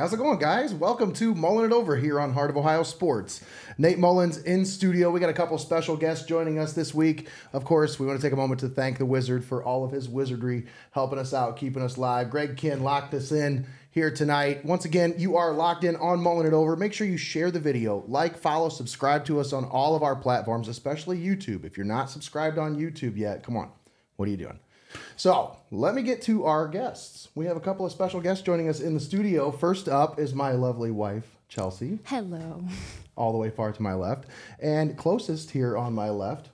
How's it going, guys? Welcome to Mullin It Over here on Heart of Ohio Sports. Nate Mullins in studio. We got a couple special guests joining us this week. Of course, we want to take a moment to thank the Wizard for all of his wizardry, helping us out, keeping us live. Greg Kin locked us in here tonight. Once again, you are locked in on Mullin It Over. Make sure you share the video, like, follow, subscribe to us on all of our platforms, especially YouTube. If you're not subscribed on YouTube yet, come on. What are you doing? So let me get to our guests. We have a couple of special guests joining us in the studio. First up is my lovely wife, Chelsea, Hello. all the way far to my left. And closest here on my left,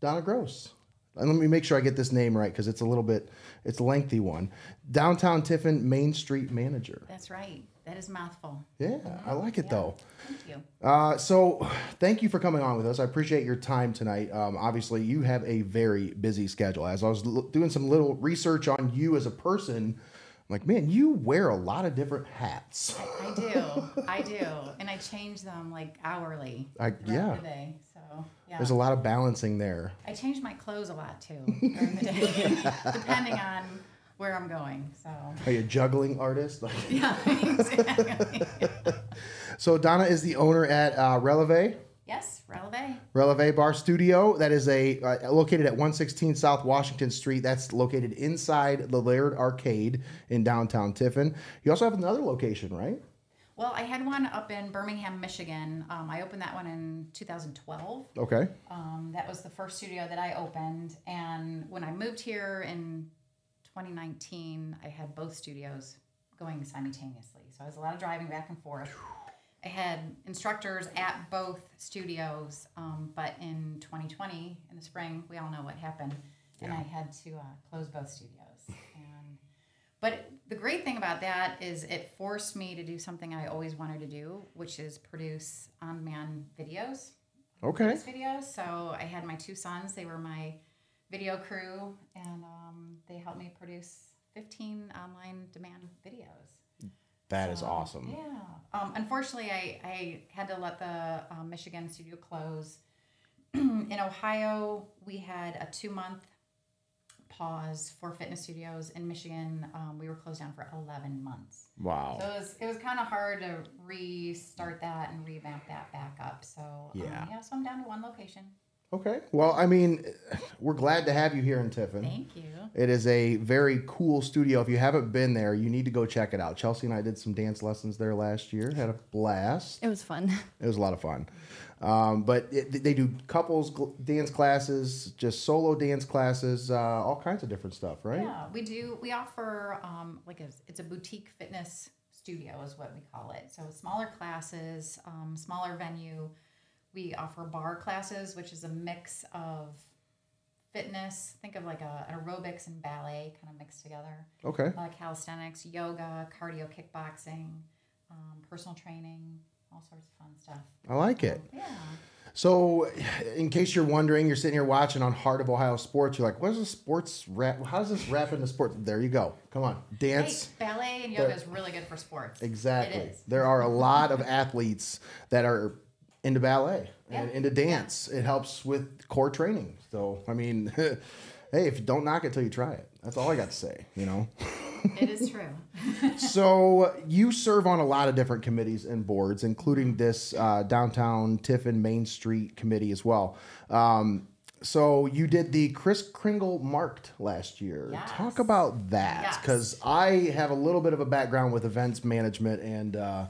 Donna Gross. And let me make sure I get this name right because it's a little bit, it's a lengthy one. Downtown Tiffin Main Street Manager. That's right. That is mouthful. Yeah, I like it Yeah. though. Thank you. Uh, so, thank you for coming on with us. I appreciate your time tonight. Um, obviously, you have a very busy schedule. As I was l- doing some little research on you as a person, I'm like, man, you wear a lot of different hats. I do. I do. And I change them like hourly. I- yeah. The day. So, yeah. There's a lot of balancing there. I change my clothes a lot too during the day, depending on where I'm going. So, Are you a juggling artist? Like- yeah, exactly. so, Donna is the owner at uh, Releve. yes, releve. Releve Barre Studio. That is a uh, located at 116 South Washington Street. That's located inside the Laird Arcade in downtown Tiffin. You also have another location, right? Well, I had one up in Birmingham, Michigan. Um, I opened that one in 2012. Okay. Um, that was the first studio that I opened. And when I moved here in 2019, I had both studios going simultaneously. So I was a lot of driving back and forth. I had instructors at both studios, um, but in 2020, in the spring, we all know what happened, and I had to uh, close both studios. And but the great thing about that is it forced me to do something I always wanted to do, which is produce on-demand videos Okay. this video. So I had my two sons; they were my video crew, and um, they helped me produce 15 online demand videos. That is So, awesome. Yeah. Um, unfortunately, I, I had to let the um, Michigan studio close. In Ohio, we had a two month pause for fitness studios. In Michigan, um, we were closed down for 11 months. Wow. So it was, it was kind of hard to restart that and revamp that back up. So um, Yeah. yeah, so I'm down to one location. Okay. Well, I mean, we're glad to have you here in Tiffin. Thank you. It is a very cool studio. If you haven't been there, you need to go check it out. Chelsea and I did some dance lessons there last year. Had a blast. It was fun. It was a lot of fun. Um, but it, they do couples gl- dance classes, just solo dance classes, uh, all kinds of different stuff, right? Yeah, we do. We offer um, like a it's a boutique fitness studio is what we call it. So smaller classes, um, smaller venue. We offer barre classes, which is a mix of fitness. Think of like a, an aerobics and ballet kind of mixed together. Okay. Uh, calisthenics, yoga, cardio, kickboxing, um, personal training, all sorts of fun stuff. I like it. Yeah. So, in case you're wondering, you're sitting here watching on Heart of Ohio Sports. You're like, "What is a sports rap? How does this wrap into sports?" There you go. Come on, dance. Hey, ballet and yoga is really good for sports. Exactly. It is. There are a lot of athletes that are into ballet and into dance. It helps with core training. So, I mean, hey, if you don't knock it till you try it. That's all I got to say, you know. It is true. so, you serve on a lot of different committees and boards, including this uh, downtown Tiffin Main Street committee as well. Um, so you did the Chris Kringle marked last year. Yes. Talk about that Yes. because I have a little bit of a background with events management and uh,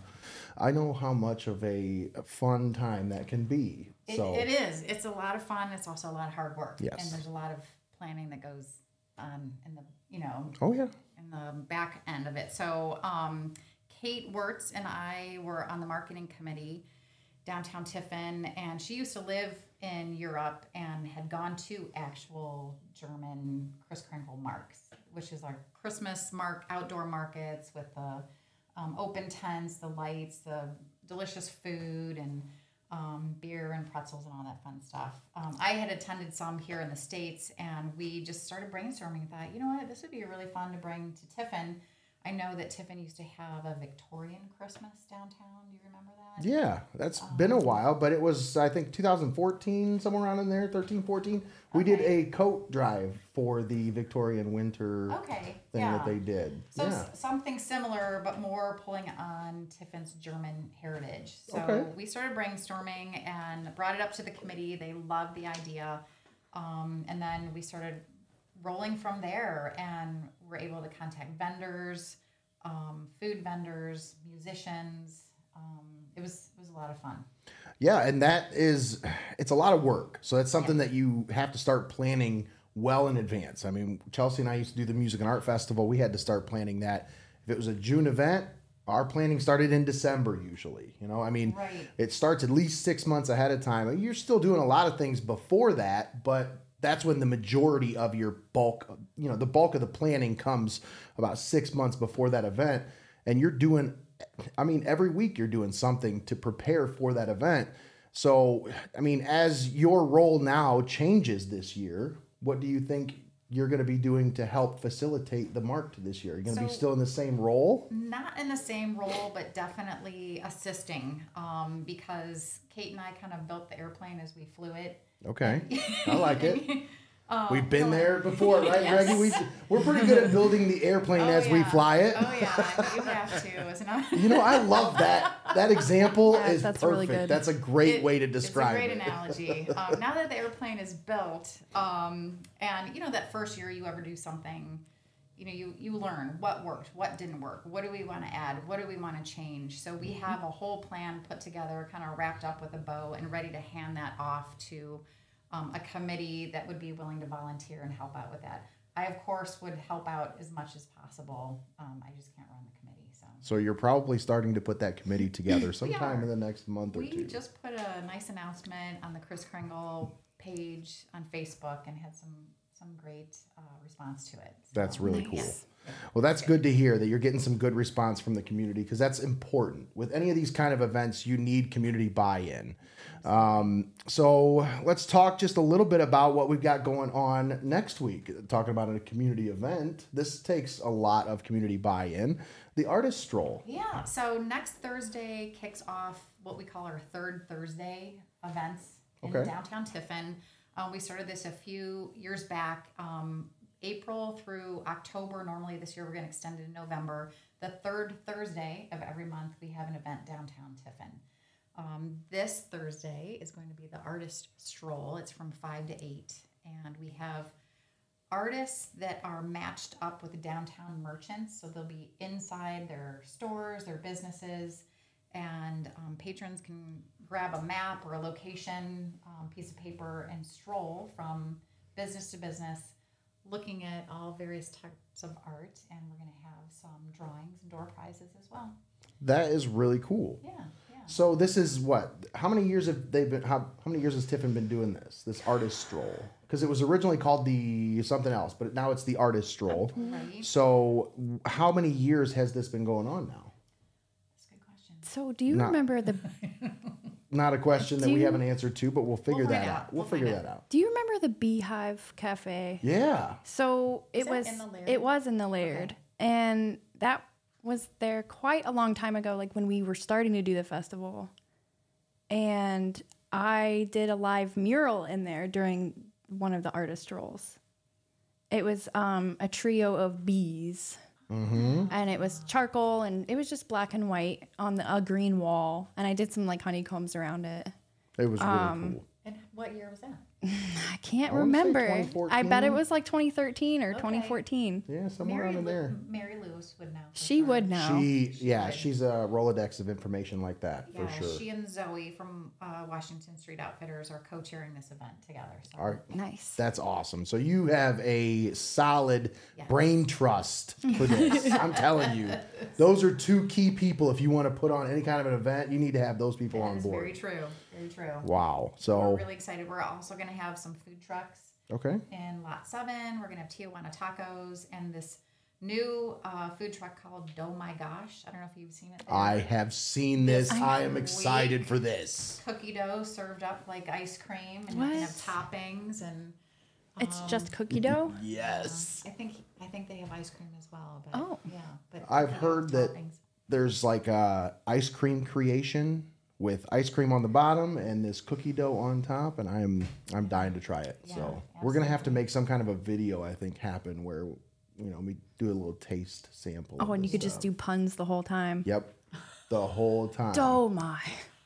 I know how much of a fun time that can be. It, so it is. It's a lot of fun. It's also a lot of hard work. Yes. And there's a lot of planning that goes on in the, you know, oh yeah, in the back end of it. So um, Kate Wirtz and I were on the marketing committee downtown Tiffin, and she used to live in Europe and had gone to actual German Chris Kringle marks, which is our Christmas mark outdoor markets with the um, open tents, the lights, the delicious food, and um, beer and pretzels and all that fun stuff. Um, I had attended some here in the States, and we just started brainstorming. Thought, you know what, this would be really fun to bring to Tiffin. I know that Tiffin used to have a Victorian Christmas downtown. Do you remember that? Yeah, that's been a while, but it was I think 2014 somewhere around in there, 13, 14. We did a coat drive for the Victorian winter Okay. thing yeah. that they did. So yeah. s- something similar, but more pulling on Tiffin's German heritage. So Okay. we started brainstorming and brought it up to the committee. They loved the idea, um, and then we started rolling from there, and we're able to contact vendors, um, food vendors, musicians. It was it was a lot of fun. Yeah, and that is it's a lot of work. So that's something that you have to start planning well in advance. I mean, Chelsea and I used to do the music and art festival. We had to start planning that. If it was a June event, our planning started in December usually. You know, I mean, Right. it starts at least 6 months ahead of time. You're still doing a lot of things before that, but that's when the majority of your bulk, you know, the bulk of the planning comes about 6 months before that event and you're doing I mean, every week you're doing something to prepare for that event. So, I mean, as your role now changes this year, what do you think you're going to be doing to help facilitate the mark to this year? You're you going to be still in the same role? Not in the same role, but definitely assisting um, because Kate and I kind of built the airplane as we flew it. Okay. I like it. Um, We've been so- there before, right, Yes. Greggy? We, we're pretty good at building the airplane Oh, as we fly it. Oh yeah, you have to, isn't it? You know, I love that. That example Yeah, is that's perfect. really good. That's a great It- way to describe It's a great it. analogy. Um, now that the airplane is built, um, and you know that first year you ever do something, you know you you learn what worked, what didn't work, what do we want to add, what do we want to change. So we have a whole plan put together, kind of wrapped up with a bow, and ready to hand that off to um, a committee that would be willing to volunteer and help out with that. I of course would help out as much as possible. Um, I just can't run the committee, so. So you're probably starting to put that committee together sometime in the next month or We two. just put a nice announcement on the Chris Kringle page on Facebook and had some some great uh, response to it. So, That's really cool. Well, that's good to hear that you're getting some good response from the community because that's important. With any of these kind of events, you need community buy-in. Um, so let's talk just a little bit about what we've got going on next week. Talking about a community event, this takes a lot of community buy-in. The artist stroll. Yeah. So next Thursday kicks off what we call our third Thursday events in Okay. downtown Tiffin. Uh, we started this a few years back, um, April through October. Normally this year we're going to extend it to November. The third Thursday of every month we have an event downtown Tiffin. Um, this Thursday is going to be the artist stroll. It's from five to eight, and we have artists that are matched up with downtown merchants. So they'll be inside their stores, their businesses, and um, patrons can grab a map or a location, um, piece of paper, and stroll from business to business, looking at all various types of art. And we're going to have some drawings and door prizes as well. That is really cool. Yeah, yeah. So this is what? How many years have they been? How, how many years has Tiffin been doing this? This artist stroll? Because it was originally called the something else, but now it's the artist stroll. Right. So how many years has this been going on now? That's a good question. So, do you Not- remember the Not a question that Do we haven't answered to, but we'll figure find that out. out. We'll, We'll figure find that out. Do you remember the Beehive Cafe? Yeah. So Is it that was in the Laird? it was in the Laird, and that was there quite a long time ago, like when we were starting to do the festival. And I did a live mural in there during one of the artist roles. It was um, a trio of bees, and it was charcoal, and it was just black and white on the, a green wall. And I did some like honeycombs around it. It was really Um, cool. And what year was that? I can't I remember. I bet it was like 2013 or Okay. 2014. Yeah, somewhere Mary, around in there. Mary Lewis would know. She sure. would know. She, yeah, would. she's a Rolodex of information like that Yeah, for sure. she and Zoe from uh, Washington Street Outfitters are co-chairing this event together. So. All right. nice. That's awesome. So you have a solid Yes. brain trust for this. I'm telling you, those are two key people. If you want to put on any kind of an event, you need to have those people That on is board. very true. Very true. Wow. We're So really excited. We're also going to have some food trucks okay, in Lot 7. We're going to have Tijuana Tacos and this new uh, food truck called Oh My Gosh. I don't know if you've seen it. there. I have seen this. This I am excited for this. Cookie dough served up like ice cream, and you can have toppings and. It's um, just cookie dough. Yes. I think I think they have ice cream as well. But Oh. yeah, but I've heard that Toppings. there's like uh, ice cream creation with ice cream on the bottom and this cookie dough on top, and I'm I'm dying to try it. so Yeah, we're gonna have to make some kind of a video, I think, happen where you know we do a little taste sample. Oh, and you could just do puns the whole time. Yep, the whole time. Oh my.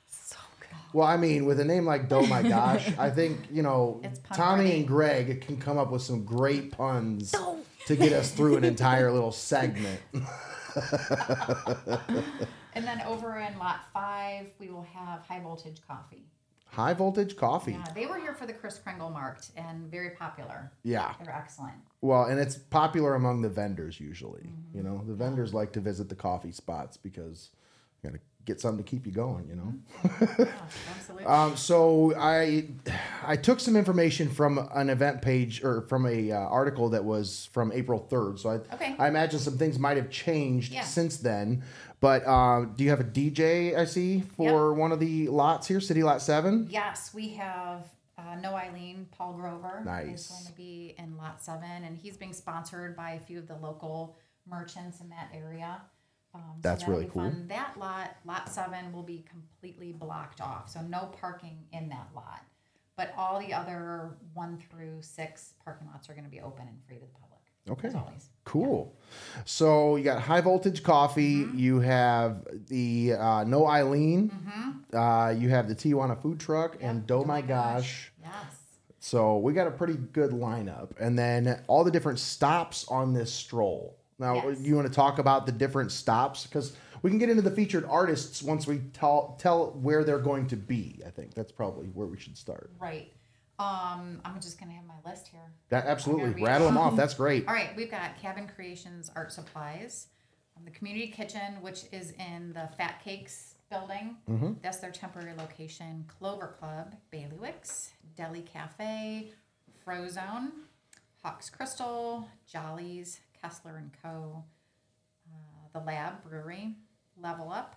So good. Well, I mean, with a name like Dough My Gosh, I think, you know, Tommy and Greg can come up with some great puns to get us through an entire little segment. And then over in lot five, we will have high voltage coffee. High voltage coffee. Yeah, they were here for the Chris Kringle marked and very popular. Yeah. They're excellent. Well, and it's popular among the vendors usually. Mm-hmm. You know, the vendors like to visit the coffee spots because you got to get something to keep you going, you know. Yeah, absolutely. Um, so I I took some information from an event page or from a uh, article that was from April 3rd. So I Okay. I imagine some things might have changed Yeah. since then. But uh, do you have a DJ I see for one of the lots here, City Lot 7? yes, we have uh, No Eileen, Paul Grover Nice. is going to be in lot seven, and he's being sponsored by a few of the local merchants in that area. Um, so That's really cool. Fun. That lot, lot seven, will be completely blocked off, so no parking in that lot. But all the other one through six parking lots are going to be open and free to the public. Okay. As always. Cool. So you got high voltage coffee. Mm-hmm. You have the uh, No Eileen. Uh, you have the Tijuana food truck and Yep. Oh my gosh. Yes. So we got a pretty good lineup, and then all the different stops on this stroll. Now, Yes. you want to talk about the different stops because we can get into the featured artists once we tell tell where they're going to be. I think that's probably where we should start. Right. Um, I'm just gonna have my list here. That absolutely rattle them off. That's great. All right, we've got Cabin Creations Art Supplies, um, the community kitchen, which is in the Fat Cakes building. Mm-hmm. That's their temporary location. Clover Club, Bailiwicks, Deli Cafe, Frozone, Hawks Crystal, Jollies, Kessler and Co. Uh, the Lab Brewery, Level Up,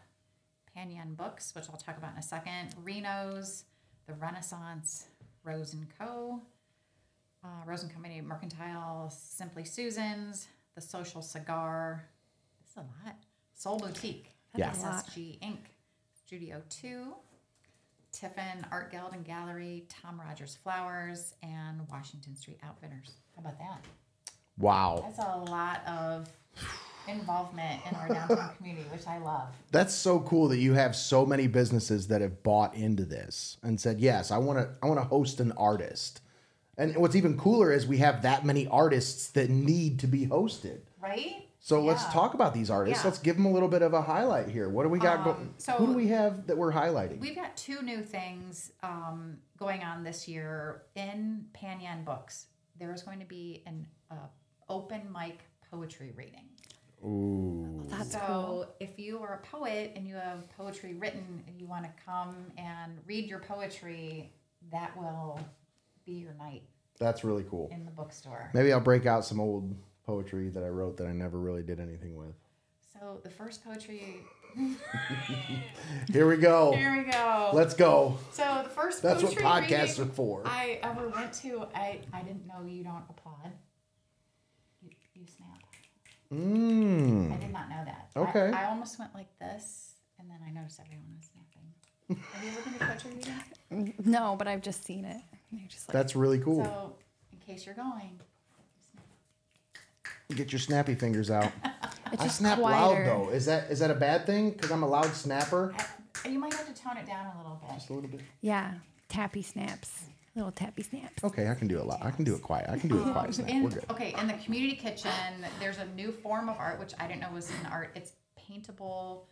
Panyan Books, which I'll talk about in a second. Reno's, the Renaissance, Rose and Co. Uh, Rose and Company Mercantile, Simply Susan's, The Social Cigar. This is a lot. Soul Boutique. Yeah. SSG Inc. Studio 2. Tiffin Art Guild and Gallery, Tom Rogers Flowers, and Washington Street Outfitters. How about that? Wow, That's a lot of involvement in our downtown community, which I love. that's so cool that you have so many businesses that have bought into this and said, "Yes, I want to. I want to host an artist." And what's even cooler is we have that many artists that need to be hosted. Right? So let's talk about these artists. Yeah. let's give them a little bit of a highlight here. What do we got? go- Um, so- who do we have that we're highlighting? We've got two new things um, going on this year in Panyan Books. There is going to be an uh, open mic poetry reading. Ooh, That's so cool. if you are a poet and you have poetry written and you want to come and read your poetry, that will be your night that's really cool. in the bookstore. Maybe I'll break out some old poetry that I wrote that I never really did anything with. So the first poetry. Here we go. Here we go. Let's go. so the first That's what podcasts are for. I ever went to. I I didn't know you don't applaud. You, you. I did not know that. Okay. I, I almost went like this, and then I noticed everyone was snapping. Have you ever been to poetry readings? Mm, no, but I've just seen it. Just like, That's really cool. So, in case you're going, Get your snappy fingers out. it's I just snap quieter. loud though. Is that is that a bad thing? Because I'm a loud snapper. I, you might have to tone it down a little bit. Just a little bit. Yeah, tappy snaps, little tappy snaps. Okay, I can do it loud. I can do it quiet. I can do it um, quiet snap. In, We're good. okay, in the community kitchen, there's a new form of art which I didn't know was an art. It's paintable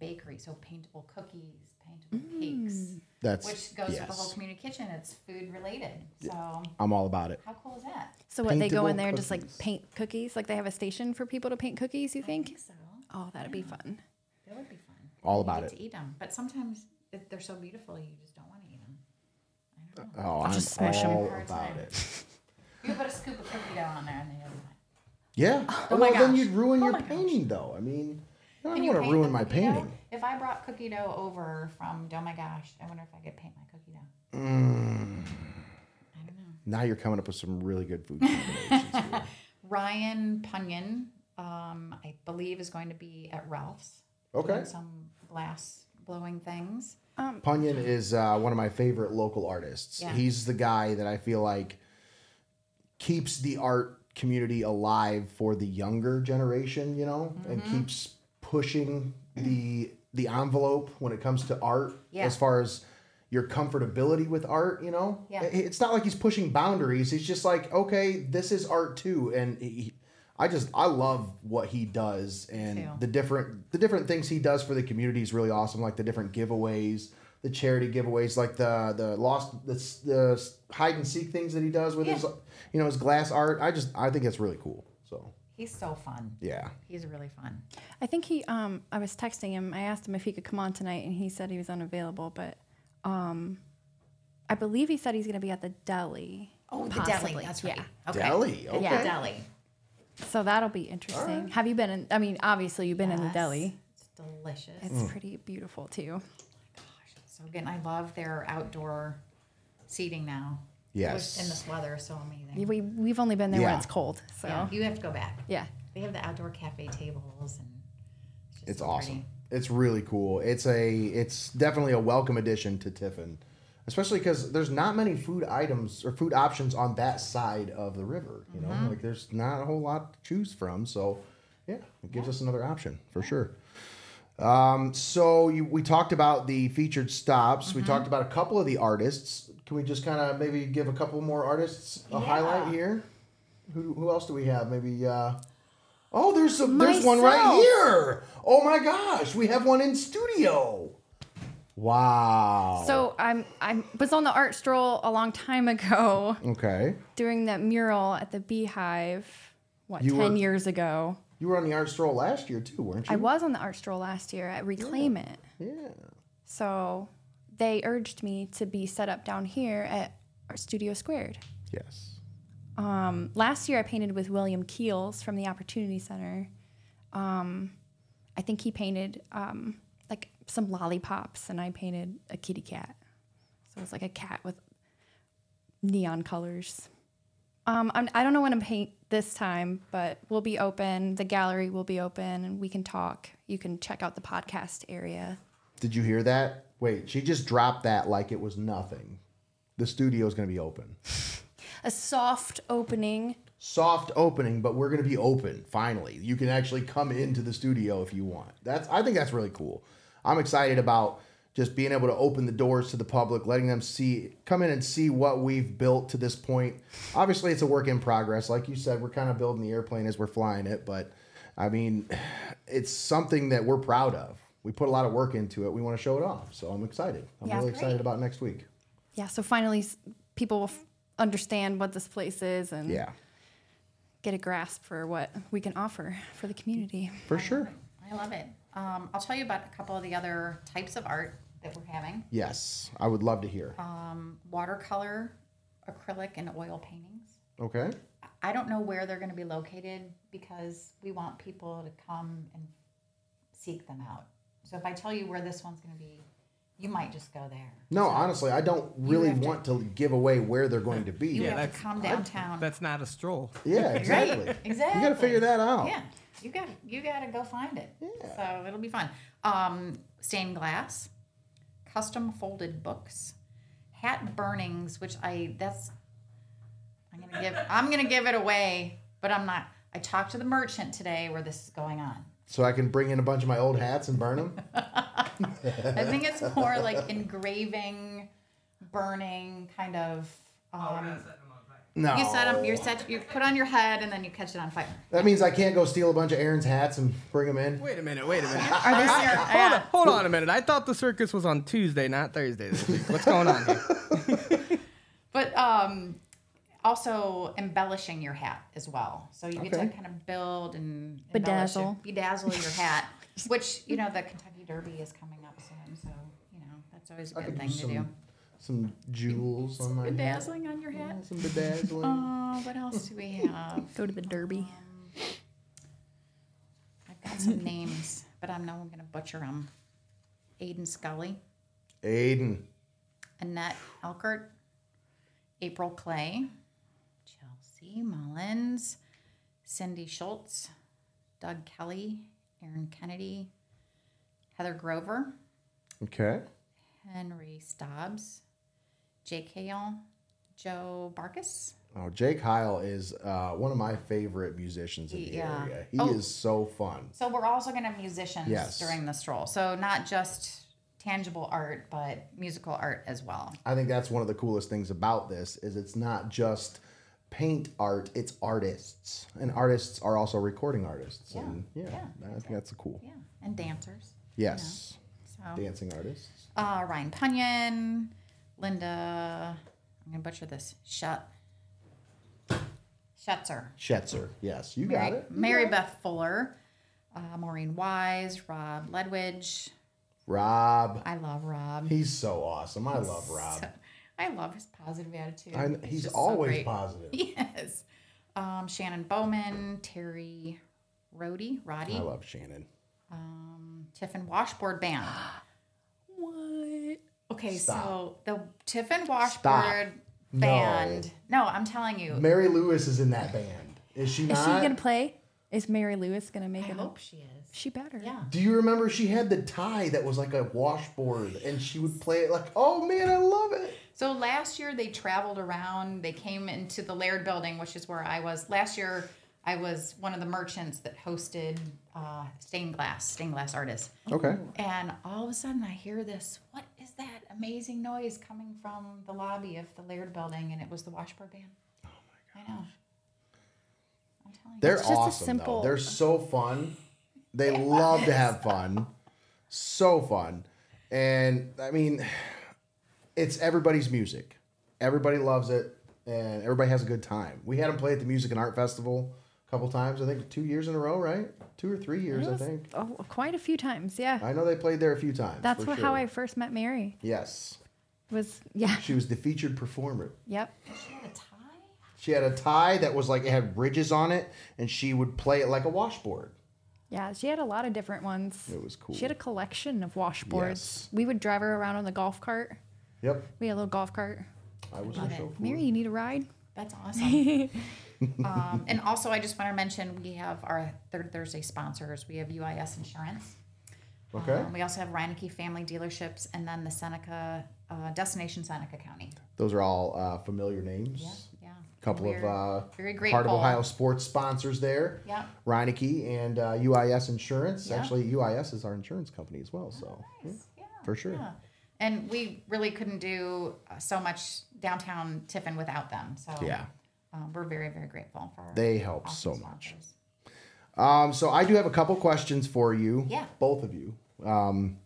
bakery, so paintable cookies, paintable cakes, mm. That's which goes with the whole community kitchen. It's food related. So, I'm all about it. how cool is that? So what they go in there and just like paint cookies? Like they have a station for people to paint cookies? You I think? think so. Oh, that'd be fun. That would be fun. All You about get it. To eat them, but sometimes they're so beautiful, you just don't want to eat them. I don't know. Oh, I'm just smush 'em. all Hard about it. You put a scoop of cookie dough on there, and then you'll be fine. Yeah. Oh my well, then gosh. you'd ruin Oh your my gosh. painting, though. I mean, I Can don't you want to paint ruin the my cookie dough? painting. If I brought cookie dough over from Oh my gosh, I wonder if I could paint my cookie dough. Mm, I don't know. now you're coming up with some really good food combinations. here. Ryan Punyon um, I believe is going to be at Ralph's. Okay. doing Some glass blowing things. Punyon is uh, one of my favorite local artists. Yeah. He's the guy that I feel like keeps the art community alive for the younger generation, you know, and Mm-hmm. keeps pushing the the envelope when it comes to art Yeah. as far as your comfortability with art, you know? Yeah. It's not like he's pushing boundaries. He's just like, okay, this is art too and he, I just I love what he does and too. the different the different things he does for the community is really awesome. Like the different giveaways, the charity giveaways, like the the lost the, the hide and seek things that he does with his you know his glass art. I just I think it's really cool. So He's so fun. yeah, He's really fun. I think he. Um, I was texting him. I asked him if he could come on tonight, and he said he was unavailable. But um, I believe he said he's going to be at the deli. Oh, the possibly. deli. That's right. Yeah. Okay. deli. Okay. Yeah, deli. So that'll be interesting. Have you been in? I mean, obviously you've been in the deli. It's delicious. It's mm. pretty beautiful too. Oh my Gosh, it's so good. And I love their outdoor seating now. Yes. With- In this weather, so amazing. We we've only been there when it's cold. So Yeah, yeah. you have to go back. Yeah. They have the outdoor cafe tables and it's, just It's so awesome. pretty. It's really cool. It's a it's definitely a welcome addition to Tiffin, especially because there's not many food items or food options on that side of the river. You know, Mm-hmm. like there's not a whole lot to choose from. So, yeah, it gives us another option for sure. Um, so you, we talked about the featured stops. Mm-hmm. We talked about a couple of the artists. Can we just kind of maybe give a couple more artists a Yeah. highlight here? Who, who else do we have? Maybe. Uh, oh, there's a, there's one right here. Oh my gosh, we have one in studio. Wow. So I'm I was on the art stroll a long time ago okay, doing that mural at the Beehive. What You ten were- years ago? you were on the art stroll last year too, weren't you? I was on the art stroll last year at Reclaim It. Yeah. So they urged me to be set up down here at our Studio Squared. Yes. Um, last year I painted with William Keels from the Opportunity Center. Um, I think he painted um, some lollipops, and I painted a kitty cat. So it's like a cat with neon colors. Um, I'm, I don't know when to paint this time, but we'll be open. The gallery will be open, and we can talk. You can check out the podcast area. Did you hear that? Wait, she just dropped that like it was nothing. The studio is going to be open. A soft opening. Soft opening, but we're going to be open finally. You can actually come into the studio if you want. That's I think that's really cool. I'm excited about just being able to open the doors to the public, letting them see come in and see what we've built to this point. Obviously, it's a work in progress. Like you said, we're kind of building the airplane as we're flying it, but I mean, it's something that we're proud of. We put a lot of work into it. We want to show it off. So I'm excited. I'm Yeah, really great. excited about next week. Yeah, so finally people will f- understand what this place is and Yeah, get a grasp for what we can offer for the community. for sure. I love it. Um, I'll tell you about a couple of the other types of art that we're having. Yes, I would love to hear. Um, watercolor, acrylic, and oil paintings. Okay. I don't know where they're going to be located because we want people to come and seek them out. So if I tell you where this one's going to be, you might just go there. No, So honestly, I don't really have to- want to give away where they're going to be. You Yeah, have to that's- come downtown. That's not a stroll. Yeah, exactly. exactly. You got to figure that out. Yeah, you got you got to go find it. So it'll be fun. Um, stained glass, custom folded books, hat burnings, which I that's I'm gonna give I'm gonna give it away, but I'm not. I talked to the merchant today where this is going on. So I can bring in a bunch of my old hats and burn them. I think it's more like engraving, burning, kind of. Um, No. you set them. You set. You put on your head, and then you catch it on fire. That means I can't go steal a bunch of Aaron's hats and bring them in. Wait a minute, wait a minute. Are they ser- Hold yeah. on, hold on a minute. I thought the circus was on Tuesday, not Thursday this week. What's going on here? But um, also embellishing your hat as well. So you get Okay. to kind of build and Bedazzle. embellish bedazzle your hat, which you know the Kentucky Derby is coming up soon, so you know that's always a good thing do to some, do. Some jewels on my hat. Bedazzling on your hat. Some bedazzling. Oh, what else do we have? Go to the Derby. Um, I've got some names, but I know I'm going to butcher them. Aiden Scully, Aiden. Annette Elkert, April Clay, Chelsea Mullins, Cindy Schultz, Doug Kelly, Aaron Kennedy, Heather Grover, Okay. Henry Stobbs, Jake Hale, Joe Barkus. Oh, Jake Heil is uh, one of my favorite musicians in the Yeah. area. He Oh. is so fun. So we're also going to have musicians Yes. during the stroll. So not just tangible art, but musical art as well. I think that's one of the coolest things about this is it's not just paint art, it's artists. And artists are also recording artists. Yeah. And yeah, Yeah, I think that's cool. Yeah, and dancers. Yes. So Dancing artists. uh, Ryan Punyon, Linda. I'm gonna butcher this. Shut. Schetzer. Schetzer. Yes, you got Mary, it. Mary Beth Fuller, uh, Maureen Wise, Rob Ledwidge. Rob. I love Rob. He's so awesome. I love Rob. So- I love his positive attitude. I, It's he's just so always positive. Yes. Um, Shannon Bowman, Terry Rhodey, Roddy, I love Shannon. um, Tiffin Washboard Band. What? Okay, Stop. so the Tiffin Washboard Band. No. I'm telling you. Mary Lewis is in that band. Is she Is she gonna play? Is Mary Lewis gonna make I it? hope she is. She better. Yeah. Do you remember she had the tie that was like a washboard and she would play it like, oh man, I love it. So last year they traveled around. They came into the Laird building, which is where I was. Last year I was one of the merchants that hosted uh, stained glass, stained glass artists. Okay. And all of a sudden I hear this, what is that amazing noise coming from the lobby of the Laird building? And it was the washboard band. Oh my gosh. I know. I'm telling you. They're It's just a awesome simple- though. They're so fun. They love to have fun. So fun. And I mean, it's everybody's music. Everybody loves it and everybody has a good time. We had them play at the Music and Art Festival couple times, I think two years in a row, right? Two or three years, I think. Oh, quite a few times. Yeah. I know they played there a few times. That's what, sure. how I first met Mary. Yes. Was yeah. She was the featured performer. Yep. She had a tie? She had a tie that was like it had ridges on it, and she would play it like a washboard. Yeah, she had a lot of different ones. It was cool. She had a collection of washboards. Yes. We would drive her around on the golf cart. Yep, We had a little golf cart. I was Love her it. chauffeur. Mary, you need a ride? That's awesome. um, and also, I just want to mention we have our Third Thursday sponsors. We have UIS Insurance. Okay. Um, we also have Reineke Family Dealerships, and then the Seneca uh, Destination Seneca County. Those are all uh, familiar names. Yeah, yeah. A couple of We're uh, very Heart grateful. of Ohio sports sponsors there. Yeah. Reineke and uh, UIS Insurance. Yeah. Actually, UIS is our insurance company as well. So Nice. Yeah. for sure. Yeah. And we really couldn't do uh, so much downtown Tiffin without them. So yeah. Um, we're very, very grateful for. They help so much. Um, so I do have a couple questions for you. Yeah. Both of you. Um,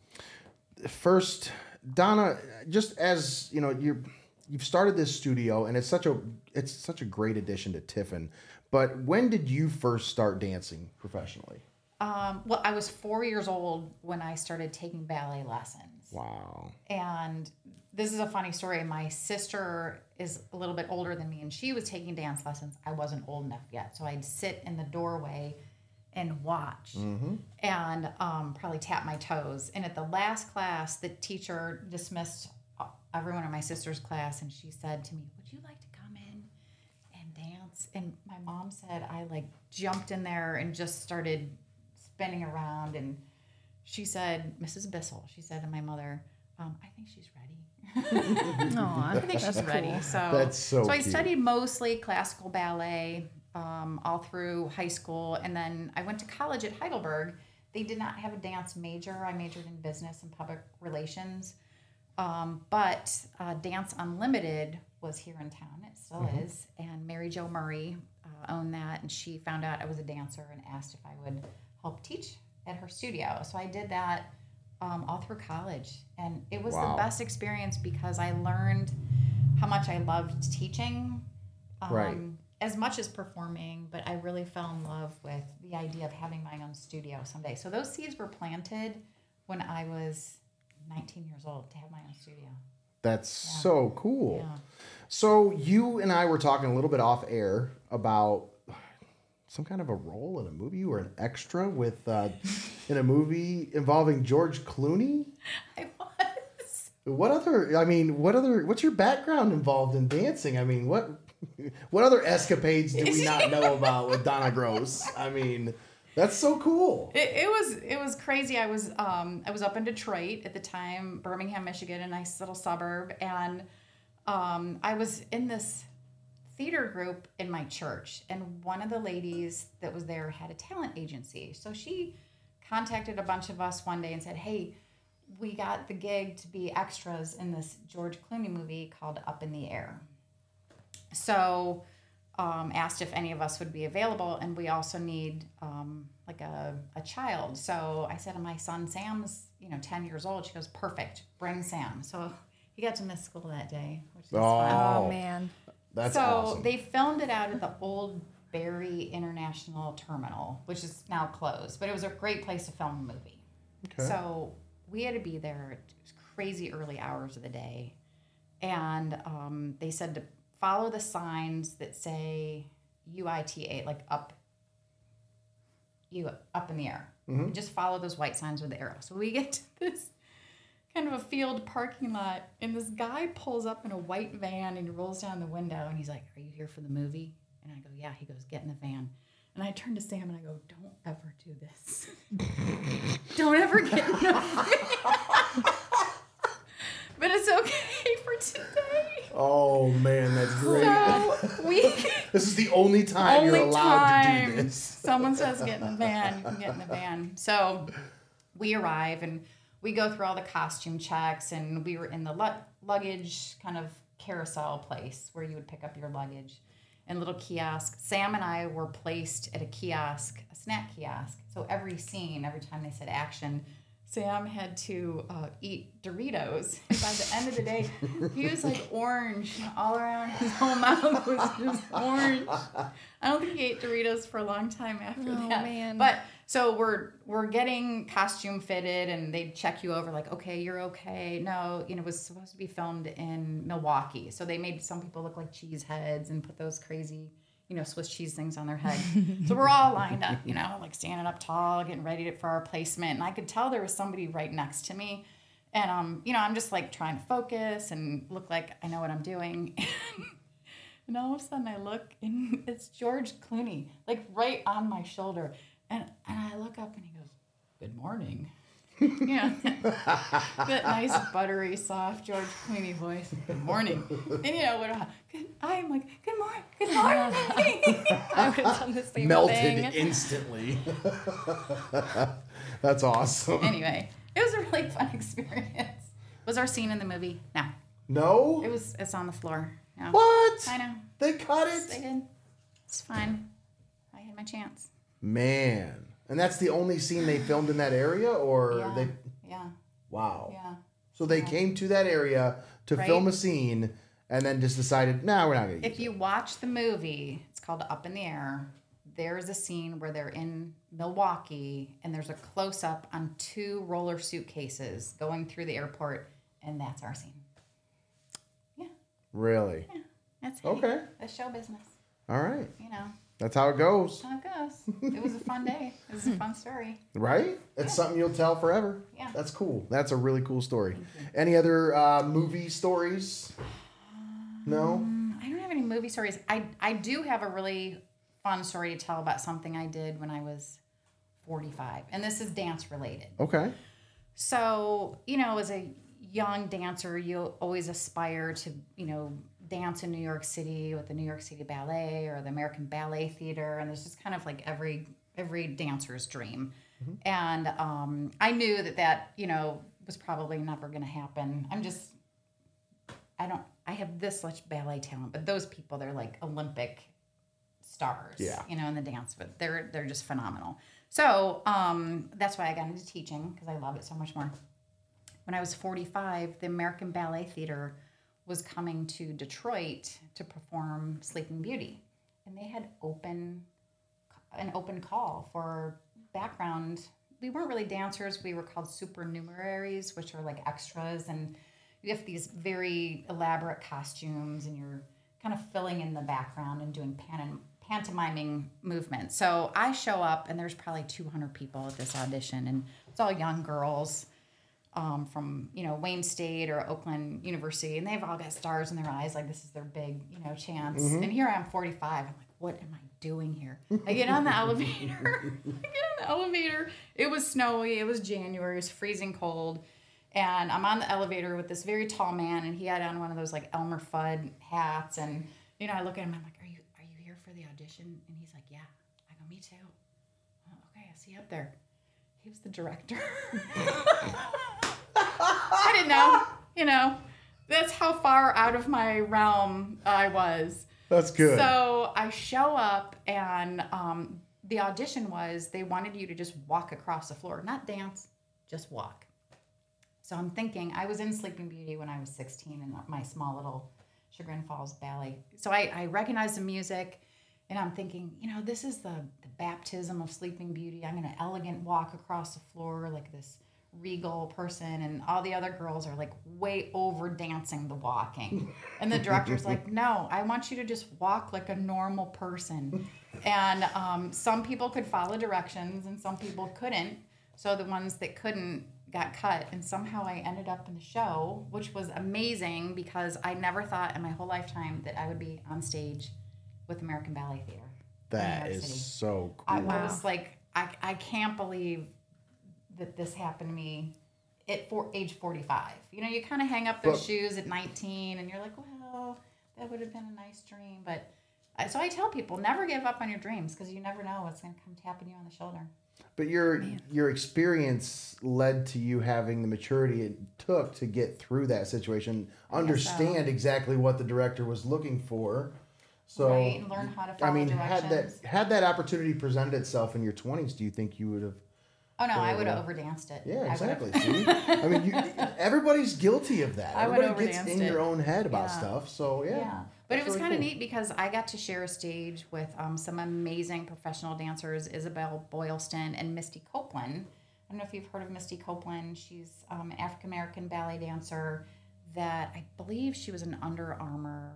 first, Donna, just as you know, you you've started this studio, and it's such a it's such a great addition to Tiffin. But when did you first start dancing professionally? Um, well, I was four years old when I started taking ballet lessons. Wow. And this is a funny story. My sister is a little bit older than me, and she was taking dance lessons. I wasn't old enough yet, so I'd sit in the doorway and watch, and um, probably tap my toes. And at the last class, the teacher dismissed everyone in my sister's class, and she said to me, "Would you like to come in and dance?" And my mom said I like jumped in there and just started spinning around and she said, Mrs. Bissell, she said to my mother, um, I think she's ready. Aw, I think she's ready. So That's so I cute. studied mostly classical ballet um, all through high school, and then I went to college at Heidelberg. They did not have a dance major. I majored in business and public relations, um, but uh, Dance Unlimited was here in town. It still Mm-hmm. is, and Mary Jo Murray uh, owned that, and she found out I was a dancer and asked if I would help teach at her studio. So I did that um, all through college, and it was Wow. the best experience because I learned how much I loved teaching, um, Right. as much as performing. But I really fell in love with the idea of having my own studio someday. So those seeds were planted when I was 19 years old to have my own studio. That's so cool. Yeah. So you and I were talking a little bit off air about some kind of a role in a movie. You were an extra with uh, in a movie involving George Clooney. I was. What other? I mean, what other? What's your background involved in dancing? I mean, what what other escapades do we not know about with Donna Gross? I mean, That's so cool. It, it was it was crazy. I was um I was up in Detroit at the time, Birmingham, Michigan, a nice little suburb, and um I was in this theater group in my church, and one of the ladies that was there had a talent agency. So she contacted a bunch of us one day and said, "Hey, we got the gig to be extras in this George Clooney movie called Up in the Air." So um, asked if any of us would be available, and we also need um, like a, a child. So I said, my son Sam's, you know, 10 years old. She goes, perfect, bring Sam. So he got to miss school that day, which is fun. Oh, Oh man. That's so awesome. they filmed it out at the old Berry International Terminal, which is now closed, but it was a great place to film a movie. Okay. So we had to be there. It was crazy early hours of the day, and um, they said to follow the signs that say UITA, like up, you up in the air. Mm-hmm. Just follow those white signs with the arrow. So we get to this kind of a field parking lot, and this guy pulls up in a white van and he rolls down the window and he's like, "Are you here for the movie?" And I go, "Yeah." He goes, "Get in the van." And I turn to Sam and I go, "Don't ever do this. Don't ever get in the van." but it's okay for today. oh man, that's great. So we this is the only time you're allowed time to do this. someone says get in the van, you can get in the van. So we arrive and we go through all the costume checks, and we were in the lu- luggage kind of carousel place where you would pick up your luggage and little kiosk. Sam and I were placed at a kiosk, a snack kiosk. So every scene, every time they said action, Sam had to uh, eat Doritos. And by the end of the day, he was like orange all around his whole mouth was just orange. I don't think he ate Doritos for a long time after Oh, that. man. But so we're we're getting costume fitted, and they check you over like, okay, you're okay. No, you know, it was supposed to be filmed in Milwaukee, so they made some people look like cheese heads and put those crazy. You know, Swiss cheese things on their head. so we're all lined up, you know, like standing up tall, getting ready for our placement. And I could tell there was somebody right next to me. And, um, you know, I'm just like trying to focus and look like I know what I'm doing. And all of a sudden I look and it's George Clooney, like right on my shoulder. And and I look up and he goes, Good morning. you know, that nice buttery, soft George Clooney voice. Good morning. And you know what? Good, I'm like, Good morning. Good morning. I would have done the same Melted thing. instantly. that's awesome. anyway, it was a really fun experience. Was our scene in the movie? No. No? It was it's on the floor. No. What? I know. They cut it. They it? did. It's fine. I had my chance. Man. And that's the only scene they filmed in that area or Yeah. they Yeah. Wow. Yeah. So they came to that area to Right. film a scene and then just decided, nah, we're not gonna If use you watch the movie, it's called Up in the Air. There's a scene where they're in Milwaukee and there's a close up on two roller suitcases going through the airport, and that's our scene. Yeah, it. Really? that's Okay. That's show business. All right. You know, That's how it goes. that's how it goes. It was a fun day. It was a fun story. Right? It's something you'll tell forever. Yeah. That's cool. That's a really cool story. Any other uh, movie stories? No? Mm, I don't have any movie stories. I I do have a really fun story to tell about something I did when I was 45, and this is dance related. Okay. So, you know, as a young dancer, you always aspire to, you know, dance in New York City with the New York City Ballet or the American Ballet Theater, and there's just kind of like every every dancer's dream. And um, I knew that that you know was probably never going to happen. I'm just, I don't, I have this much ballet talent, but those people, they're like Olympic stars, Yeah. you know, in the dance, but they're they're just phenomenal. So um, that's why I got into teaching because I love it so much more. When I was 45, the American Ballet Theater was coming to Detroit to perform Sleeping Beauty, and they had open an open call for background. We weren't really dancers. We were called supernumeraries, which are like extras, and you have these very elaborate costumes, and you're kind of filling in the background and doing pan- pantomiming movements. So I show up, and there's probably 200 people at this audition, and it's all young girls um, from you know Wayne State or Oakland University, and they've all got stars in their eyes, like this is their big you know chance. And here I am, 45. I'm like, what am I doing here? I get on the elevator. I get on the elevator. It was snowy. It was January. It was freezing cold. And I'm on the elevator with this very tall man, and he had on one of those like Elmer Fudd hats. And you know, I look at him. I'm like, "Are you are you here for the audition?" And he's like, "Yeah." I go, "Me too." "Oh, okay, I see you up there. He was the director. I didn't know. You know, that's how far out of my realm I was. That's good. So I show up, and um, the audition was they wanted you to just walk across the floor, not dance, just walk. So I'm thinking, I was in Sleeping Beauty when I was 16 in my small little Chagrin Falls Ballet. So I, I recognized the music, and I'm thinking, you know, this is the, the baptism of Sleeping Beauty. I'm going to elegant walk across the floor like this regal person and all the other girls are like way over dancing the walking. And the director's like no i want you to just walk like a normal person. And um, some people could follow directions and some people couldn't. So the ones that couldn't got cut and somehow i ended up in the show which was amazing because i never thought in my whole lifetime that i would be on stage with american ballet theater that is City. so cool. I Wow. was like, I, I can't believe that this happened to me at for, age 45. You know, you kind of hang up those But- shoes at 19 and you're like, well, that would have been a nice dream. But I- so I tell people, never give up on your dreams because you never know what's going to come tapping you on the shoulder. But your your experience led to you having the maturity it took to get through that situation, understand exactly what the director was looking for. So right? Learn how to follow I mean, had that had that opportunity presented itself in your twenties, do you think you would have? oh, no, I would have overdanced it. Yeah, I exactly. See, I mean, you, everybody's guilty of that. I Everybody gets in it. your own head about Yeah. stuff. So yeah, Yeah. But it was really kind of cool. neat because I got to share a stage with um, some amazing professional dancers, Isabel Boylston and Misty Copeland. I don't know if you've heard of Misty Copeland. She's um, an African American ballet dancer that I believe she was an Under Armour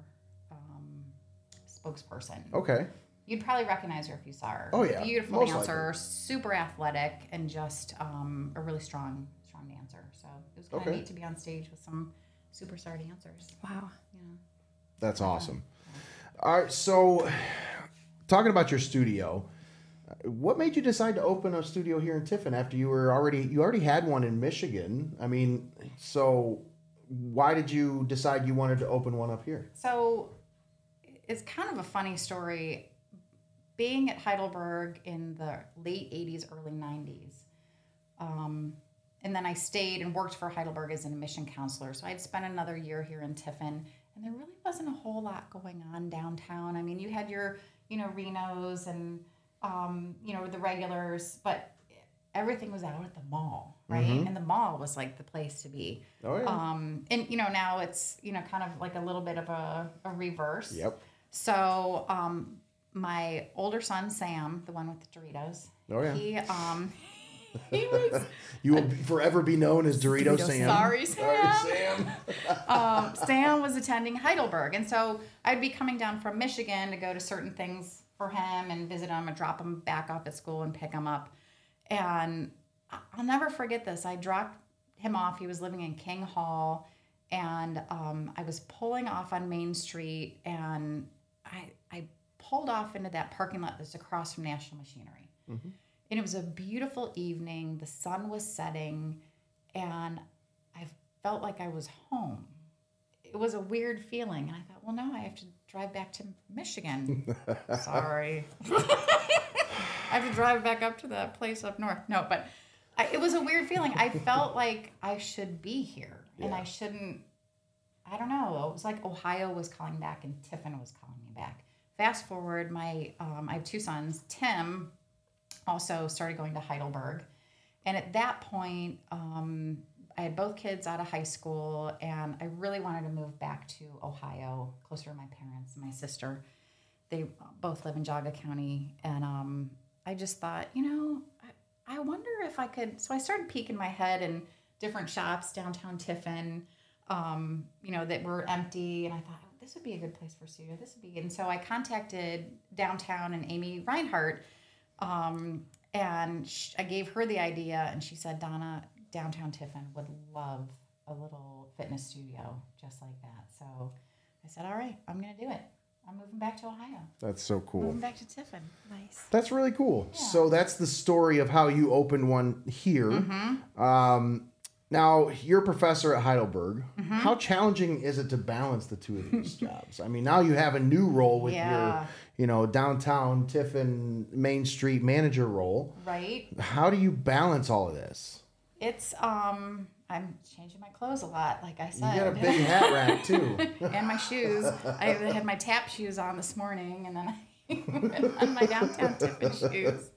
spokesperson. Okay. You'd probably recognize her if you saw her. Oh, yeah. beautiful Most dancer, super athletic, and just um, a really strong, strong dancer. So it was kind of Okay. neat to be on stage with some superstar dancers. Wow. Yeah. That's awesome. All right, so talking about your studio, uh, what made you decide to open a studio here in Tiffin after you were already you already had one in Michigan? I mean, so why did you decide you wanted to open one up here? So it's kind of a funny story. Being at Heidelberg in the late 80s, early 90s, um, and then I stayed and worked for Heidelberg as an admission counselor. So I'd spent another year here in Tiffin, and there really wasn't a whole lot going on downtown. I mean, you had your, you know, Renos and, um, you know, the regulars, but everything was out at the mall, right? And the mall was like the place to be. Oh yeah. Um, and you know now it's you know kind of like a little bit of a, a reverse. yep. So um, my older son Sam, the one with the Doritos, Oh yeah. he um, he was You will be, forever be known as Dorito, Dorito Sam. Sorry, Sorry, Sam. Sam. um, Sam was attending Heidelberg, and so I'd be coming down from Michigan to go to certain things for him and visit him and drop him back off at school and pick him up. And I'll never forget this. I dropped him off. He was living in King Hall, and um, I was pulling off on Main Street, and pulled off into that parking lot that's across from National Machinery. Mm-hmm. And it was a beautiful evening. The sun was setting, and I felt like I was home. It was a weird feeling. And I thought, well, now I have to drive back to Michigan. Sorry. I have to drive back up to that place up north. No, but I, it was a weird feeling. I felt like I should be here and I shouldn't. I don't know. It was like Ohio was calling back and Tiffin was calling me back. Fast forward, my um, I have two sons. Tim also started going to Heidelberg, and at that point, um, I had both kids out of high school, and I really wanted to move back to Ohio, closer to my parents and my sister. They both live in Geauga County, and um, I just thought, you know, I, I wonder if I could. So I started peeking my head in different shops downtown Tiffin, um, you know, that were empty, and I thought "Oh, this would be a good place for a studio. This would be, and so I contacted downtown and Amy Reinhardt, um, and sh- I gave her the idea, and she said, Donna, downtown Tiffin would love a little fitness studio just like that. So I said, all right, I'm gonna do it. I'm moving back to Ohio. That's so cool. Moving back to Tiffin. Nice. That's really cool. So that's the story of how you opened one here. Mm-hmm. Um, now you're a professor at Heidelberg. Mm-hmm. How challenging is it to balance the two of these jobs? I mean, now you have a new role with Yeah. your, you know, downtown Tiffin Main Street manager role. Right. How do you balance all of this? It's um. I'm changing my clothes a lot, like I said. You got a big hat rack too. and my shoes. I had my tap shoes on this morning, and then I on my downtown Tiffin shoes.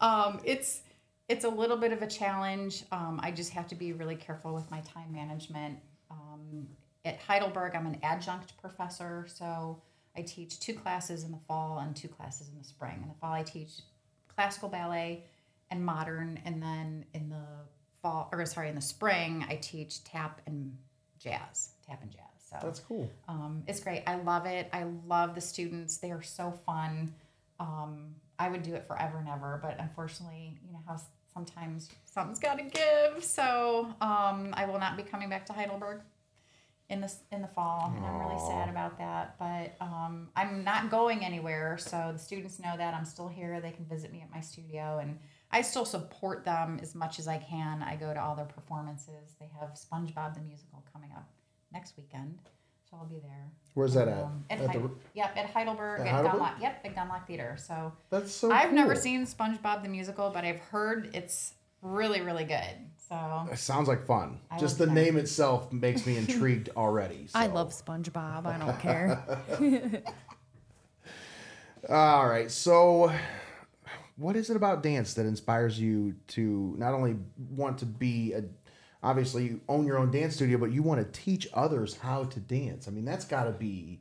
Um, it's it's a little bit of a challenge. Um, I just have to be really careful with my time management. Um, at Heidelberg, I'm an adjunct professor, so I teach two classes in the fall and two classes in the spring. In the fall, I teach classical ballet and modern, and then in the fall, or sorry, in the spring, I teach tap and jazz, tap and jazz. So That's cool. um, it's great. I love it. I love the students. They are so fun. Um, I would do it forever and ever, but unfortunately, you know how sometimes something's got to give. So um, I will not be coming back to Heidelberg in the in the fall, and I'm really sad about that. But um, I'm not going anywhere, so the students know that I'm still here. They can visit me at my studio, and I still support them as much as I can. I go to all their performances. They have SpongeBob the musical coming up next weekend, so I'll be there. Where's that at? Um, at At the- yep, at Heidelberg, At at, Heidelberg? Dunlop. Yep, at Dunlop Theater. So That's so. I've never seen SpongeBob the musical, but I've heard it's really, really good. So It sounds like fun. I Just the be there. name itself makes me intrigued already. I love SpongeBob. I don't care. All right. So, what is it about dance that inspires you to not only want to be a, obviously you own your own dance studio, but you want to teach others how to dance? I mean, that's got to be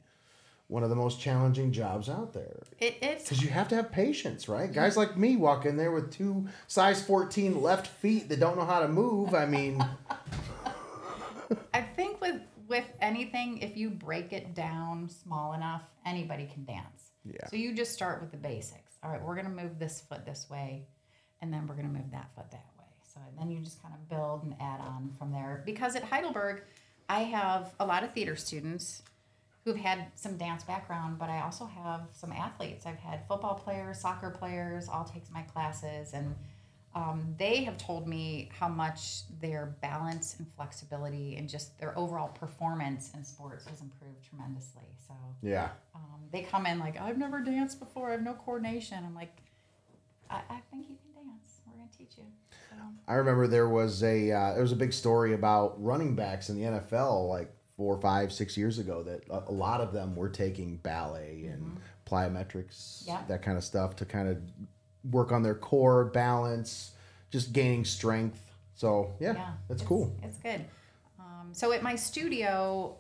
one of the most challenging jobs out there it's because you have to have patience, right? Mm-hmm. Guys like me walk in there with two size 14 left feet that don't know how to move. I mean, I think with with anything, if you break it down small enough, anybody can dance. Yeah. So you just start with the basics. All right, we're gonna move this foot this way, and then we're gonna move that foot that way. So then you just kind of build and add on from there. Because at Heidelberg, I have a lot of theater students who've had some dance background, but I also have some athletes. I've had football players, soccer players, all takes my classes, and um, they have told me how much their balance and flexibility and just their overall performance in sports has improved tremendously. So yeah. um, they come in like, I've never danced before, I have no coordination. I'm like, I, I think you can dance. We're going to teach you. So, I remember there was a uh, there was a big story about running backs in the NFL like four, five, six years ago that a, a lot of them were taking ballet and plyometrics, Yeah. that kind of stuff to kind of work on their core balance, just gaining strength. So yeah, that's it's- cool. It's good. Um, so at my studio,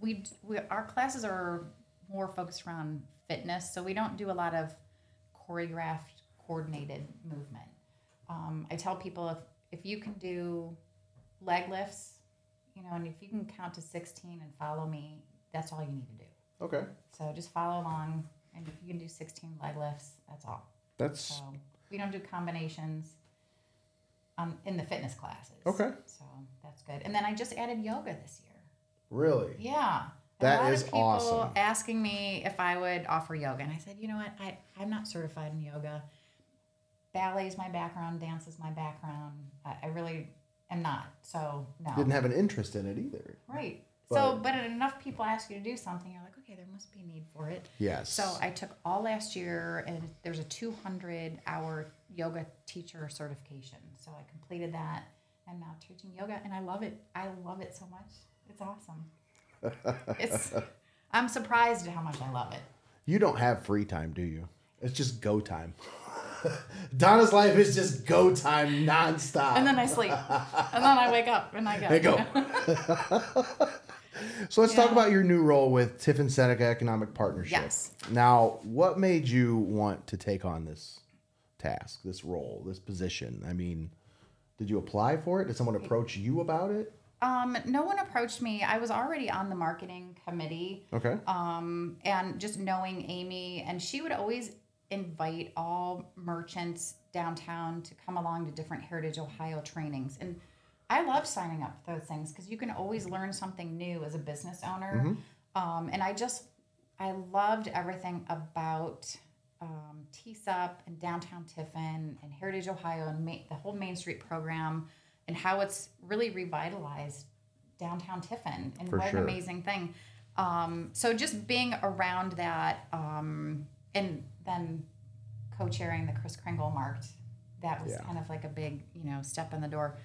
we, we our classes are more focused around fitness, so we don't do a lot of choreographed, coordinated movement. Um, I tell people if if you can do leg lifts, you know, and if you can count to sixteen and follow me, that's all you need to do. Okay, So just follow along, and if you can do sixteen leg lifts, that's all. that's So we don't do combinations um, in the fitness classes. Okay. So that's good. And then I just added yoga this year. really Yeah. That a lot of people awesome. asking me if I would offer yoga. And I said, you know what? I, I'm not certified in yoga. Ballet is my background, dance is my background. I, I really am not. So, no. didn't have an interest in it either. Right. so, But- but enough people ask you to do something, you're like, okay, there must be a need for it. Yes. So I took all last year, and there's a 200 hour yoga teacher certification. So I completed that. I'm now teaching yoga, and I love it. I love it so much. It's awesome. it's. I'm surprised at how much I love it. you don't have free time, do you? It's just go time. Donna's life is just go time nonstop. And then I sleep, and then I wake up, and I go. Go. so let's talk about your new role with Tiffin Seneca Economic Partnership. Yes. Now, what made you want to take on this task, this role, this position? I mean, did you apply for it? Did someone approach you about it? Um, no one approached me. I was already on the marketing committee. Okay. um, and just knowing Amy, and she would always invite all merchants downtown to come along to different Heritage Ohio trainings. And I love signing up for those things because you can always learn something new as a business owner. Um, and I just I loved everything about um, TSEP and downtown Tiffin and Heritage Ohio and Ma- the whole Main Street program and how it's really revitalized downtown Tiffin and For what sure. an amazing thing. Um, so just being around that um, and then co-chairing the Chris Kringle Market, that was Yeah. kind of like a big, you know, step in the door.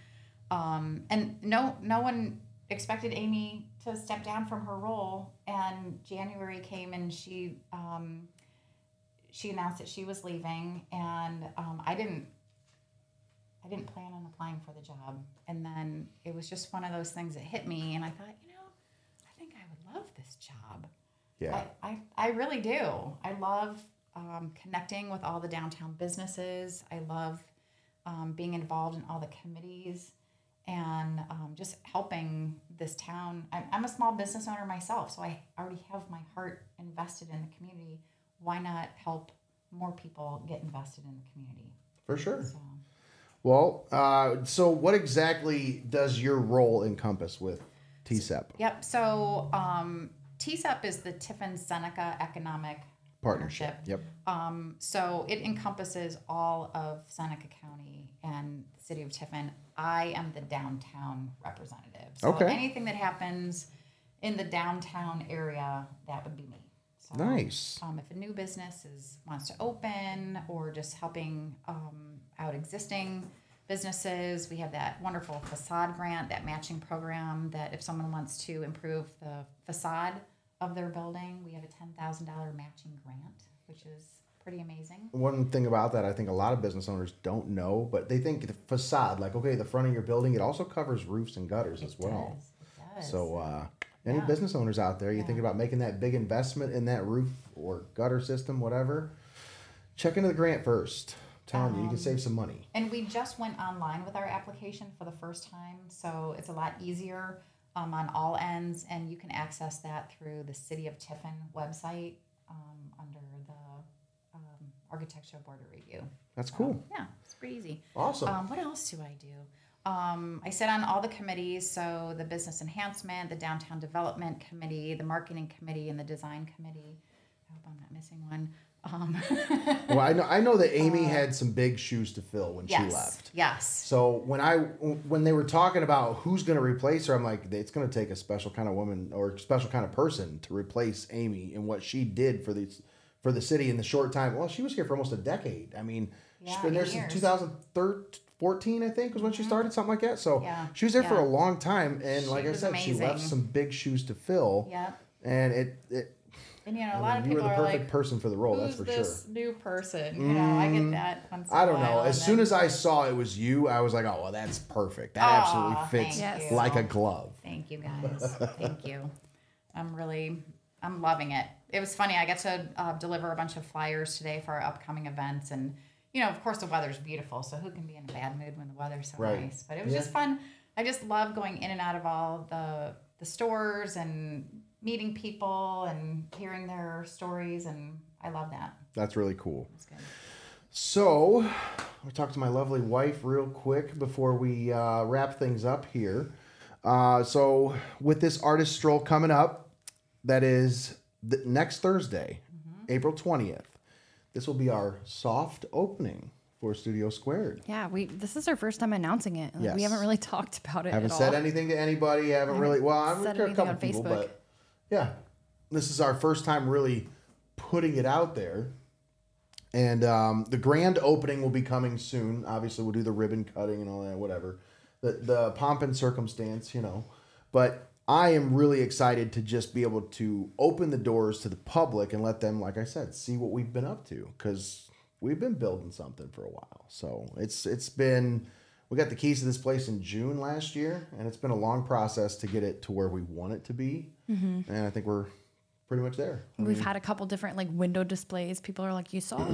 Um, and no, no one expected Amy to step down from her role. And January came and she, um, she announced that she was leaving, and um, I didn't, I didn't plan on applying for the job. And then it was just one of those things that hit me, and I thought, you know, I think I would love this job. Yeah. I, I, I really do. I love um, connecting with all the downtown businesses. I love um, being involved in all the committees and um, just helping this town. I'm, I'm a small business owner myself, so I already have my heart invested in the community. Why not help more people get invested in the community? For sure. So. Well, uh, so what exactly does your role encompass with TSEP Yep. So um, TSEP is the Tiffin Seneca Economic? Partnership. Yep. Um, so it encompasses all of Seneca County and the city of Tiffin. I am the downtown representative. So Okay. anything that happens in the downtown area, that would be me. So, Nice. Um, if a new business is wants to open or just helping um, out existing businesses, we have that wonderful facade grant, that matching program. That if someone wants to improve the facade of their building, we have a ten thousand dollar matching grant, which is pretty amazing. One thing about that, I think a lot of business owners don't know, but they think the facade, like okay, the front of your building, it also covers roofs and gutters as well. does, it does. So, uh, any Yeah. business owners out there, you Yeah. thinking about making that big investment in that roof or gutter system, whatever, check into the grant first. I'm telling you, you can Um, save some money. And we just went online with our application for the first time, so it's a lot easier um, on all ends, and you can access that through the City of Tiffin website um, under the um, Architectural Board of Review. That's cool. Yeah, it's pretty easy. Awesome. Um, what else do I do? Um, I sit on all the committees, so the Business Enhancement, the Downtown Development Committee, the Marketing Committee, and the Design Committee. I hope I'm not missing one. Um, well, I know I know that Amy had some big shoes to fill when uh, yes, she left. yes. So when I when they were talking about who's going to replace her, I'm like, it's going to take a special kind of woman or special kind of person to replace Amy and what she did for these for the city in the short time. Well, she was here for almost a decade. I mean, she's been there since years. 2014, I think, was when she started something like that. So. Yeah, she was there for a long time, and She like I said, she left some big shoes to fill. Yep. And it, it And you know, a I lot mean, of you were people the are perfect like, person for the role. "Who's that's for this sure. new person?" You know, I get that once. in I a don't know. while, As soon as I saw it was you, I was like, oh, well, that's perfect. That Aw, absolutely fits thank like a glove. Thank you guys. Thank you. I'm really, I'm loving it. It was funny. I got to uh, deliver a bunch of flyers today for our upcoming events, and you know, of course, the weather's beautiful. So who can be in a bad mood when the weather's so Right. nice? But it was Yeah. just fun. I just love going in and out of all the the stores and meeting people and hearing their stories, and I love that. That's really cool. It's good. So, I'll talk to my lovely wife real quick before we uh, wrap things up here. Uh, so, with this artist stroll coming up, that is the next Thursday, April 20th, this will be our soft opening for Studio Squared. Yeah, we this is our first time announcing it. Like, Yes. We haven't really talked about it. haven't at said all. anything to anybody. Haven't Haven't really. Well, I'm said sure a anything couple on people, Facebook. but yeah, this is our first time really putting it out there. And um, the grand opening will be coming soon. Obviously, we'll do the ribbon cutting and all that, whatever. The the pomp and circumstance, you know. But I am really excited to just be able to open the doors to the public and let them, like I said, see what we've been up to because we've been building something for a while. So it's it's been we got the keys to this place in June last year, and it's been a long process to get it to where we want it to be. And I think we're pretty much there. I We've mean, had a couple different like window displays. People are like, "You saw?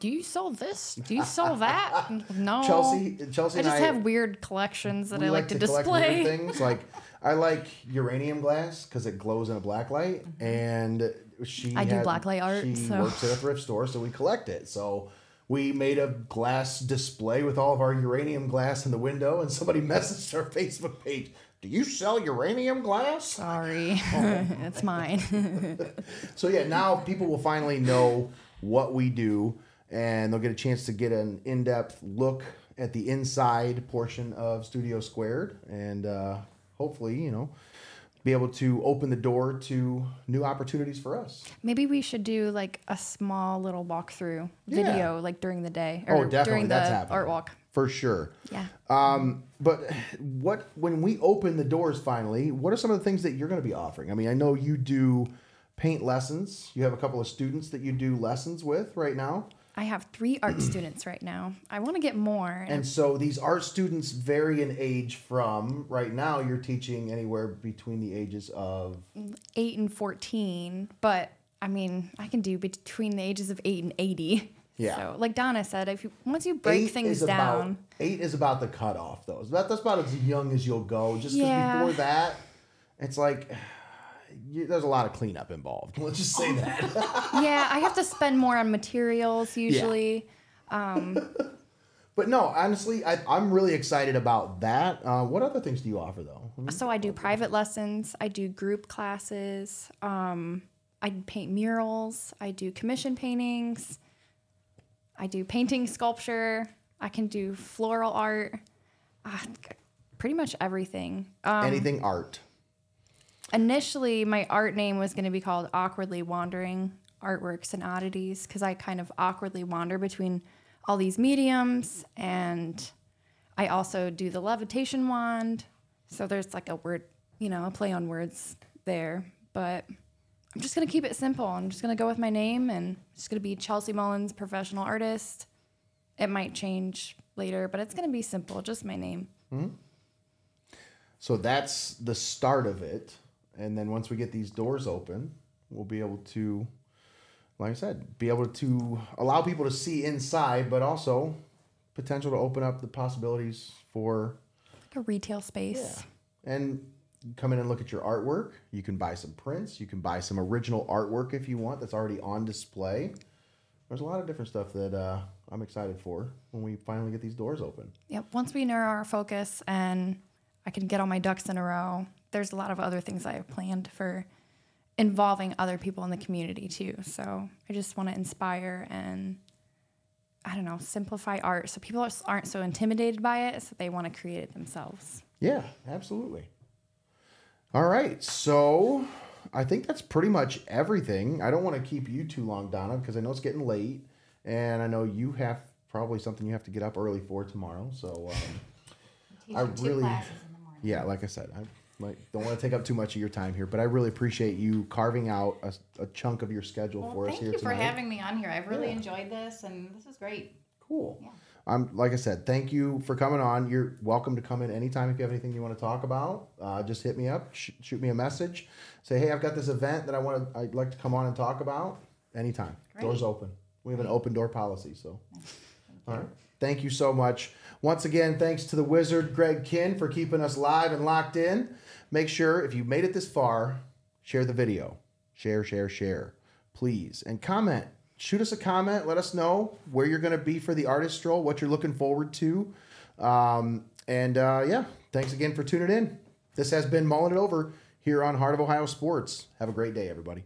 do you sell this? Do you sell that?" No, Chelsea, Chelsea, I just I have weird collections that I like, to, collect weird display. things. Like I like uranium glass because it glows in a black light, and she Mm-hmm. I do had- black light art, She so- works at a thrift store, so we collect it. So we made a glass display with all of our uranium glass in the window, and somebody messaged our Facebook page. Do you sell uranium glass? Sorry, it's mine. So yeah, now people will finally know what we do, and they'll get a chance to get an in-depth look at the inside portion of Studio Squared, and uh, hopefully, you know, be able to open the door to new opportunities for us. Maybe we should do like a small little walkthrough Yeah. video, like during the day Oh, definitely, during the that's happening. art walk. For sure. Yeah. Um, but what when we open the doors finally, what are some of the things that you're going to be offering? I mean, I know you do paint lessons. You have a couple of students that you do lessons with right now. I have three art students right now. I want to get more. and so these art students vary in age from right now you're teaching anywhere between the ages of eight and 14, but I mean, I can do between the ages of eight and 80. Yeah. So, like Donna said, if you once you break eight things down, About, eight is about the cutoff though. That, that's about as young as you'll go. Just Yeah. before that, it's like you, there's a lot of cleanup involved. Let's just say that. yeah, I have to spend more on materials usually. Yeah. But no, honestly, I, I'm really excited about that. Uh, what other things do you offer though? So I do private lessons, I do group classes, um, I paint murals, I do commission paintings, I do painting, sculpture, I can do floral art, uh, pretty much everything. Um, Anything art. Initially, my art name was going to be called Awkwardly Wandering Artworks and Oddities because I kind of awkwardly wander between all these mediums and I also do the levitation wand. So there's like a word, you know, a play on words there. But I'm just going to keep it simple. I'm just going to go with my name and it's going to be Chelsea Mullins, professional artist. It might change later, but it's going to be simple, just my name. Hmm? So that's the start of it. And then once we get these doors open, we'll be able to, like I said, be able to allow people to see inside, but also potential to open up the possibilities for Like a retail space. Yeah. and come in and look at your artwork. You can buy some prints. You can buy some original artwork if you want that's already on display. There's a lot of different stuff that uh, I'm excited for when we finally get these doors open. Yep. Once we narrow our focus and I can get all my ducks in a row, there's a lot of other things I have planned for involving other people in the community too. So I just want to inspire and I don't know, simplify art so people aren't so intimidated by it, so they want to create it themselves. Yeah, absolutely. All right, so I think that's pretty much everything. I don't want to keep you too long, Donna, because I know it's getting late, and I know you have probably something you have to get up early for tomorrow. So, um, I two really- classes in the morning. yeah, like I said, I like don't want to take up too much of your time here, but I really appreciate you carving out a, a chunk of your schedule Well, for us here tonight. thank you for having me on here. I've really Yeah. enjoyed this, and this is great. Cool. Yeah. Um, like I said, thank you for coming on. You're welcome to come in anytime if you have anything you want to talk about. Uh, just hit me up, sh- shoot me a message, say, hey, I've got this event that I want to, I'd like to come on and talk about. Anytime, doors open. We have an open door policy, so. All right. Thank you so much. Once again, thanks to the wizard Greg Kinn for keeping us live and locked in. Make sure if you made it this far, share the video. Share, share, share. Please. And comment. Shoot us a comment. Let us know where you're going to be for the artist stroll, what you're looking forward to. Um, and uh, yeah, thanks again for tuning in. This has been Mullin It Over here on Heart of Ohio Sports. Have a great day, everybody.